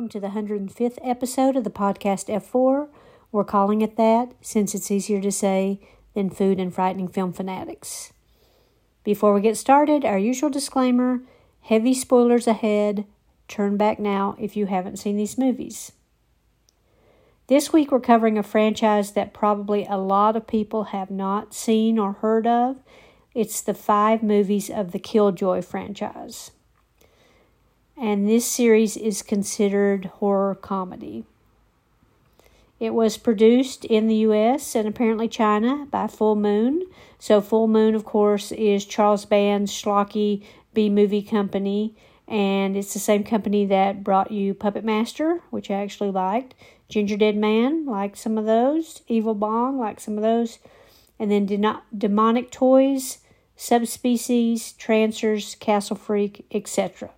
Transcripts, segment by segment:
welcome to the 105th episode of the podcast F4. We're calling it that since it's easier to say than Food and Frightening Film Fanatics. Before we get started, our usual disclaimer heavy spoilers ahead. Turn back now if you haven't seen these movies. This week, we're covering a franchise that probably a lot of people have not seen or heard of. It's the five movies of the Killjoy franchise and this series is considered horror comedy. It was produced in the US and apparently China by Full Moon. So, Full Moon, of course, is Charles Band's schlocky B movie company, and it's the same company that brought you Puppet Master, which I actually liked, Gingerdead Man, like some of those, Evil Bong, like some of those, and then Demonic Toys, Subspecies, Trancers, Castle Freak, etc.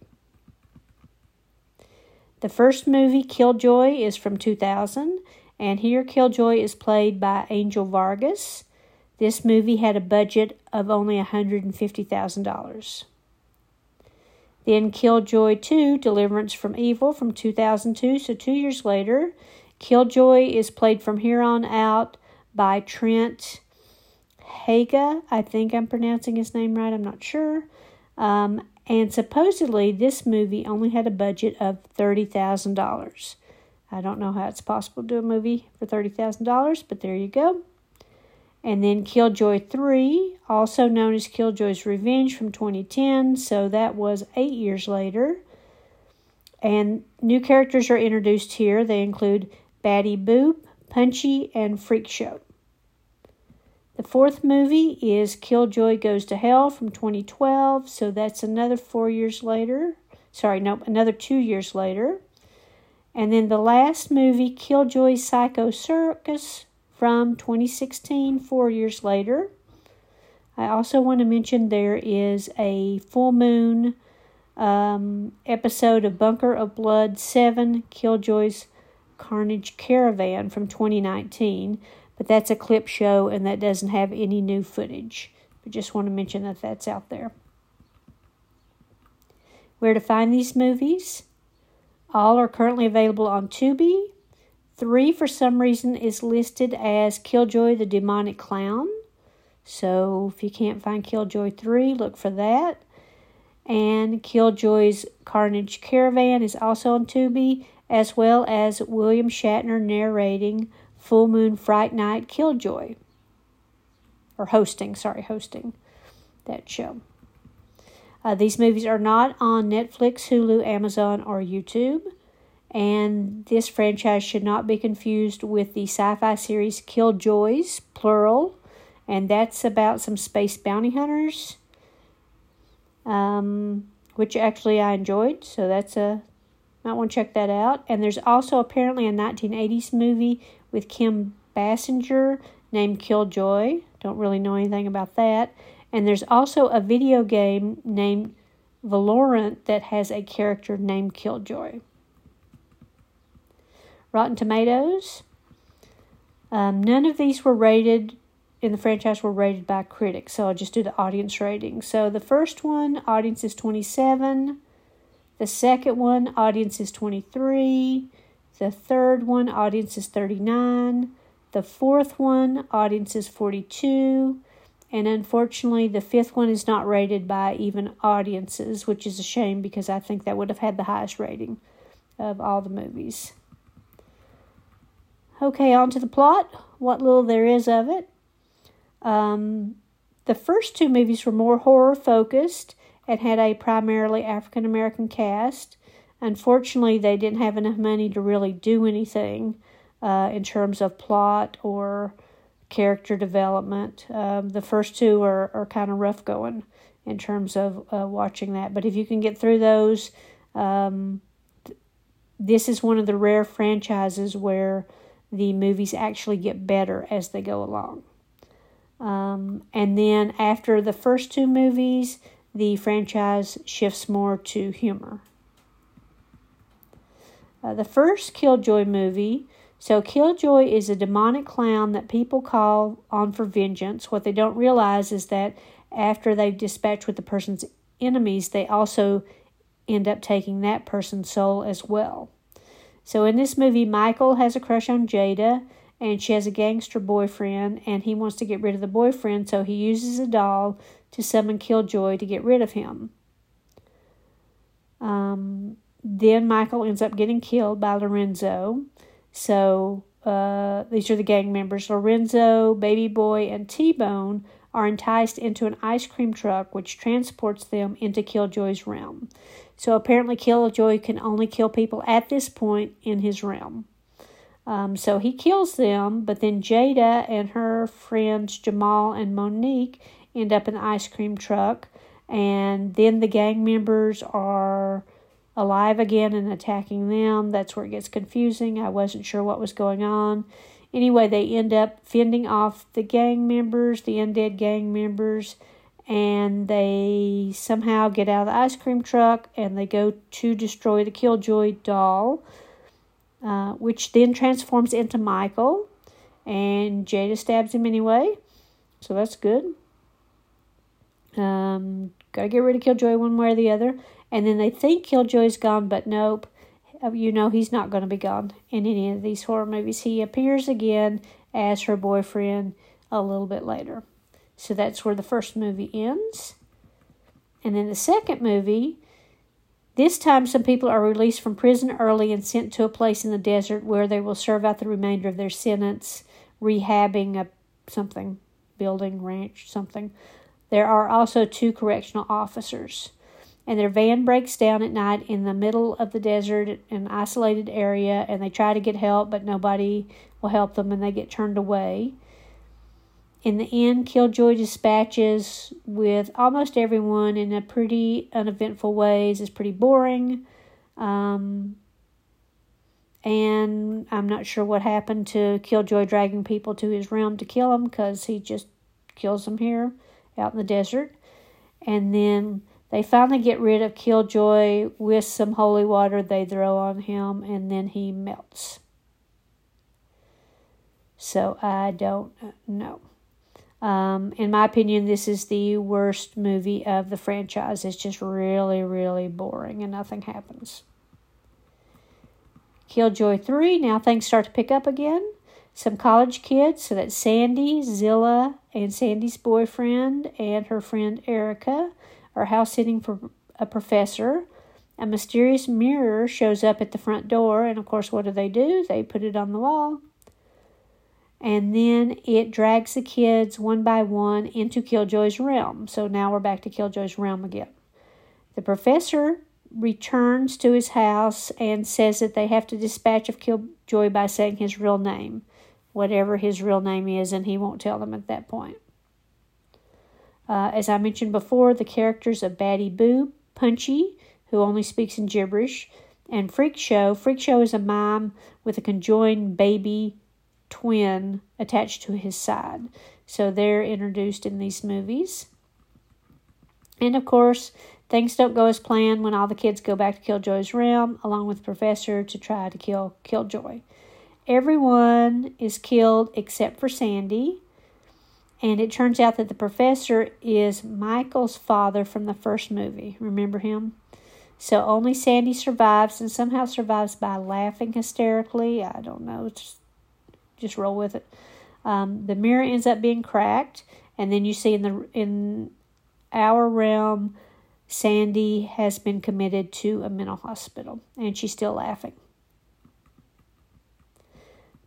The first movie, Killjoy, is from 2000, and here Killjoy is played by Angel Vargas. This movie had a budget of only $150,000. Then Killjoy 2, Deliverance from Evil from 2002, so two years later. Killjoy is played from here on out by Trent Haggar. I think I'm pronouncing his name right, I'm not sure. Um, and supposedly, this movie only had a budget of $30,000. I don't know how it's possible to do a movie for $30,000, but there you go. And then Killjoy 3, also known as Killjoy's Revenge from 2010, so that was eight years later. And new characters are introduced here. They include Batty Boop, Punchy, and Freak Show. The fourth movie is Killjoy Goes to Hell from 2012, so that's another four years later. Sorry, no, another two years later. And then the last movie, Killjoy Psycho Circus from 2016, four years later. I also want to mention there is a full moon um, episode of Bunker of Blood 7 Killjoy's Carnage Caravan from 2019 but that's a clip show and that doesn't have any new footage. But just want to mention that that's out there. Where to find these movies? All are currently available on Tubi. Three, for some reason, is listed as Killjoy the Demonic Clown. So if you can't find Killjoy 3, look for that. And Killjoy's Carnage Caravan is also on Tubi, as well as William Shatner narrating Full Moon Fright Night Killjoy. Or hosting, sorry, hosting that show. Uh, these movies are not on Netflix, Hulu, Amazon, or YouTube. And this franchise should not be confused with the sci fi series Killjoys, plural. And that's about some space bounty hunters, um, which actually I enjoyed. So that's a, might want to check that out. And there's also apparently a 1980s movie with Kim Basinger named Killjoy. Don't really know anything about that. And there's also a video game named Valorant that has a character named Killjoy. Rotten Tomatoes. Um, none of these were rated in the franchise were rated by critics, so I'll just do the audience rating. So the first one, audience is 27. The second one, audience is 23. The third one, audience is 39. The fourth one, audience is 42. And unfortunately, the fifth one is not rated by even audiences, which is a shame because I think that would have had the highest rating of all the movies. Okay, on to the plot. What little there is of it. Um, the first two movies were more horror focused and had a primarily African American cast. Unfortunately, they didn't have enough money to really do anything uh, in terms of plot or character development. Um, the first two are, are kind of rough going in terms of uh, watching that. But if you can get through those, um, th- this is one of the rare franchises where the movies actually get better as they go along. Um, and then after the first two movies, the franchise shifts more to humor. Uh, the first Killjoy movie. So, Killjoy is a demonic clown that people call on for vengeance. What they don't realize is that after they've dispatched with the person's enemies, they also end up taking that person's soul as well. So in this movie, Michael has a crush on Jada, and she has a gangster boyfriend, and he wants to get rid of the boyfriend, so he uses a doll to summon Killjoy to get rid of him. Um, then Michael ends up getting killed by Lorenzo. So uh, these are the gang members. Lorenzo, Baby Boy, and T Bone are enticed into an ice cream truck which transports them into Killjoy's realm. So apparently, Killjoy can only kill people at this point in his realm. Um, so he kills them, but then Jada and her friends Jamal and Monique end up in the ice cream truck, and then the gang members are alive again and attacking them. That's where it gets confusing. I wasn't sure what was going on. Anyway, they end up fending off the gang members, the undead gang members, and they somehow get out of the ice cream truck and they go to destroy the Killjoy doll, uh, which then transforms into Michael. And Jada stabs him anyway, so that's good. Um, gotta get rid of Killjoy one way or the other. And then they think Killjoy's gone, but nope. Uh, you know he's not going to be gone in any of these horror movies. He appears again as her boyfriend a little bit later. So that's where the first movie ends. And then the second movie, this time some people are released from prison early and sent to a place in the desert where they will serve out the remainder of their sentence, rehabbing a something, building, ranch, something. There are also two correctional officers and their van breaks down at night in the middle of the desert, an isolated area, and they try to get help, but nobody will help them and they get turned away. In the end, Killjoy dispatches with almost everyone in a pretty uneventful ways. It's pretty boring. Um, and I'm not sure what happened to Killjoy dragging people to his realm to kill them because he just kills them here out in the desert. And then they finally get rid of Killjoy with some holy water they throw on him, and then he melts. So I don't know. Um, in my opinion, this is the worst movie of the franchise. It's just really, really boring, and nothing happens. Killjoy 3, now things start to pick up again. Some college kids, so that's Sandy, Zilla, and Sandy's boyfriend, and her friend Erica are house sitting for a professor. A mysterious mirror shows up at the front door, and of course, what do they do? They put it on the wall. And then it drags the kids one by one into Killjoy's realm. So now we're back to Killjoy's realm again. The professor returns to his house and says that they have to dispatch of Killjoy by saying his real name, whatever his real name is, and he won't tell them at that point. Uh, as I mentioned before, the characters of Batty Boop, Punchy, who only speaks in gibberish, and Freak Show. Freak Show is a mime with a conjoined baby twin attached to his side. So they're introduced in these movies. And of course, things don't go as planned when all the kids go back to Killjoy's realm, along with Professor, to try to kill Killjoy. Everyone is killed except for Sandy. And it turns out that the professor is Michael's father from the first movie. Remember him? So only Sandy survives and somehow survives by laughing hysterically. I don't know. Just, just roll with it. Um, the mirror ends up being cracked, and then you see in the in our realm, Sandy has been committed to a mental hospital, and she's still laughing.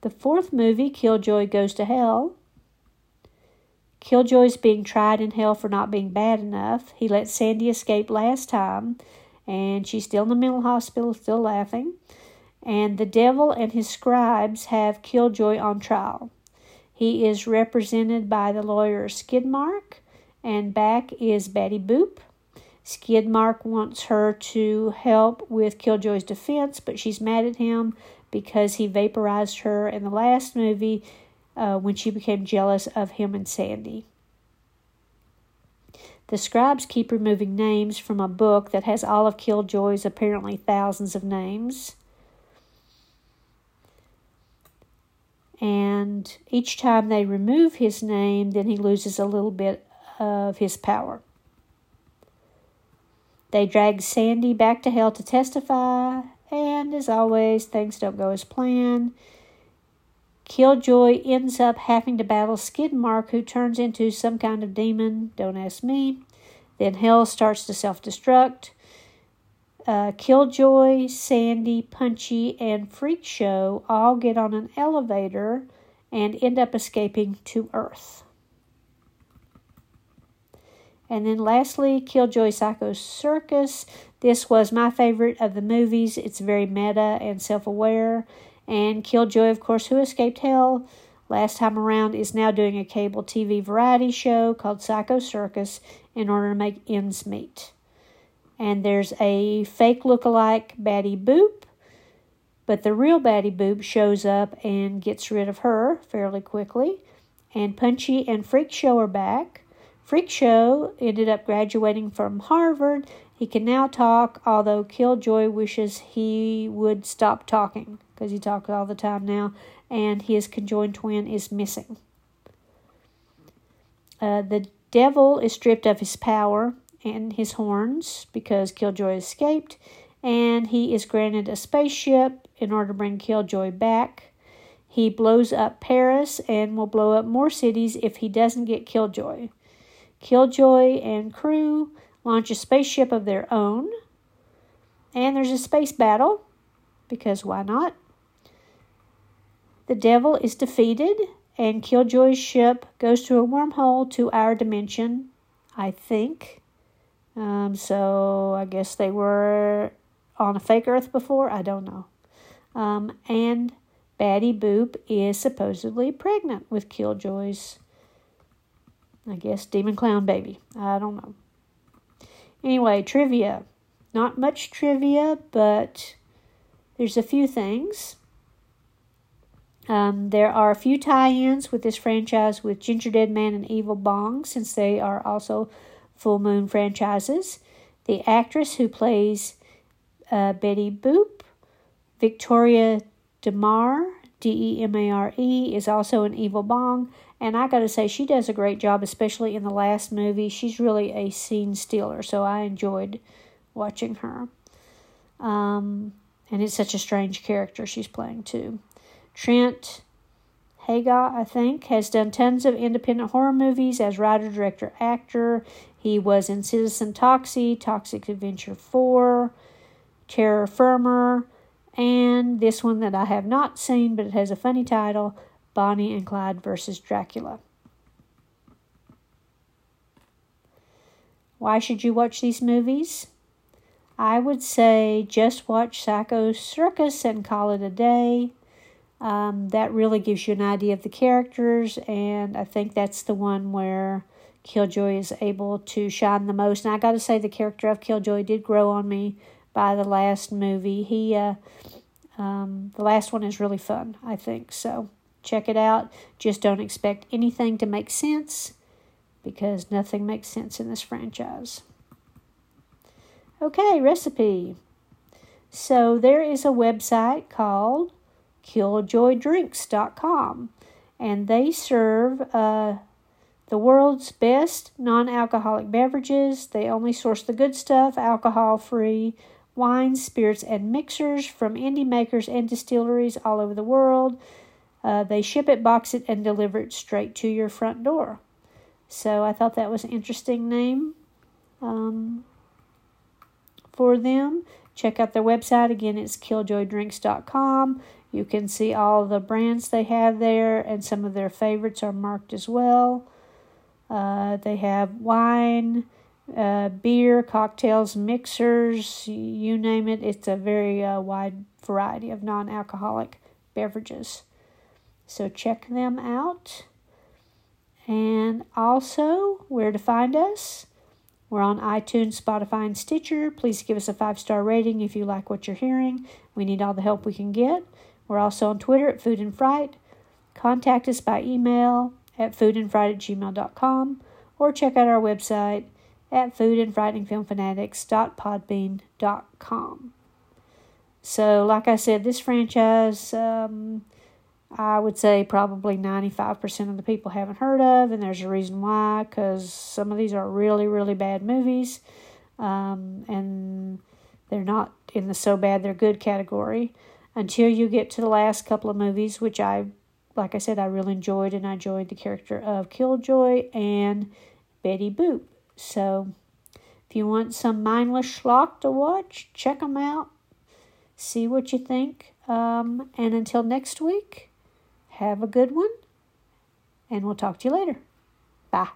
The fourth movie, Killjoy Goes to Hell, Killjoy's being tried in hell for not being bad enough. He let Sandy escape last time, and she's still in the mental hospital, still laughing. And the devil and his scribes have Killjoy on trial. He is represented by the lawyer Skidmark, and back is Batty Boop. Skidmark wants her to help with Killjoy's defense, but she's mad at him because he vaporized her in the last movie uh, when she became jealous of him and Sandy. The scribes keep removing names from a book that has all of Killjoy's apparently thousands of names. And each time they remove his name, then he loses a little bit of his power. They drag Sandy back to hell to testify, and as always, things don't go as planned. Killjoy ends up having to battle Skidmark, who turns into some kind of demon. Don't ask me. Then Hell starts to self destruct. Uh, Killjoy, Sandy, Punchy, and Freak Show all get on an elevator and end up escaping to Earth. And then lastly, Killjoy Psycho Circus. This was my favorite of the movies. It's very meta and self aware. And Killjoy, of course, who escaped hell last time around, is now doing a cable TV variety show called Psycho Circus in order to make ends meet. And there's a fake look-alike Betty Boop, but the real Batty Boop shows up and gets rid of her fairly quickly. And Punchy and Freak Show are back. Freak Show ended up graduating from Harvard. He can now talk, although Killjoy wishes he would stop talking because he talks all the time now, and his conjoined twin is missing. Uh, the devil is stripped of his power and his horns because Killjoy escaped, and he is granted a spaceship in order to bring Killjoy back. He blows up Paris and will blow up more cities if he doesn't get Killjoy. Killjoy and crew launch a spaceship of their own. And there's a space battle, because why not? The devil is defeated, and Killjoy's ship goes through a wormhole to our dimension, I think. Um, so I guess they were on a fake Earth before. I don't know. Um, and Betty Boop is supposedly pregnant with Killjoy's I guess Demon Clown Baby. I don't know. Anyway, trivia. Not much trivia, but there's a few things. Um, there are a few tie ins with this franchise with Gingerdead Man and Evil Bong, since they are also full moon franchises. The actress who plays uh, Betty Boop, Victoria DeMare, D E M A R E, is also an Evil Bong, and I got to say, she does a great job, especially in the last movie. She's really a scene stealer, so I enjoyed watching her. Um, and it's such a strange character she's playing, too. Trent Haggar, I think, has done tons of independent horror movies as writer, director, actor. He was in Citizen Toxie, Toxic Avenger 4, Terror Firmer, and this one that I have not seen, but it has a funny title Bonnie and Clyde versus Dracula. Why should you watch these movies? I would say just watch Psycho Circus and call it a day. Um, that really gives you an idea of the characters, and I think that's the one where Killjoy is able to shine the most. And I got to say, the character of Killjoy did grow on me by the last movie. He, uh, um, the last one is really fun, I think. So Check it out. Just don't expect anything to make sense because nothing makes sense in this franchise. Okay, recipe. So there is a website called killjoydrinks.com and they serve uh, the world's best non alcoholic beverages. They only source the good stuff, alcohol free wines, spirits, and mixers from indie makers and distilleries all over the world. Uh, they ship it, box it, and deliver it straight to your front door. So I thought that was an interesting name um, for them. Check out their website. Again, it's killjoydrinks.com. You can see all the brands they have there, and some of their favorites are marked as well. Uh, they have wine, uh, beer, cocktails, mixers, you name it. It's a very uh, wide variety of non alcoholic beverages. So check them out. And also, where to find us? We're on iTunes, Spotify, and Stitcher. Please give us a five star rating if you like what you're hearing. We need all the help we can get. We're also on Twitter at Food and Fright. Contact us by email at foodandfright at gmail.com or check out our website at foodandfrighteningfilmfanatics.podbean.com. So, like I said, this franchise um, I would say probably 95% of the people haven't heard of, and there's a reason why, because some of these are really, really bad movies. Um, and They're not in the so bad they're good category until you get to the last couple of movies, which I, like I said, I really enjoyed, and I enjoyed the character of Killjoy and Betty Boop. So, if you want some mindless schlock to watch, check them out. See what you think. Um, and until next week, have a good one, and we'll talk to you later. Bye.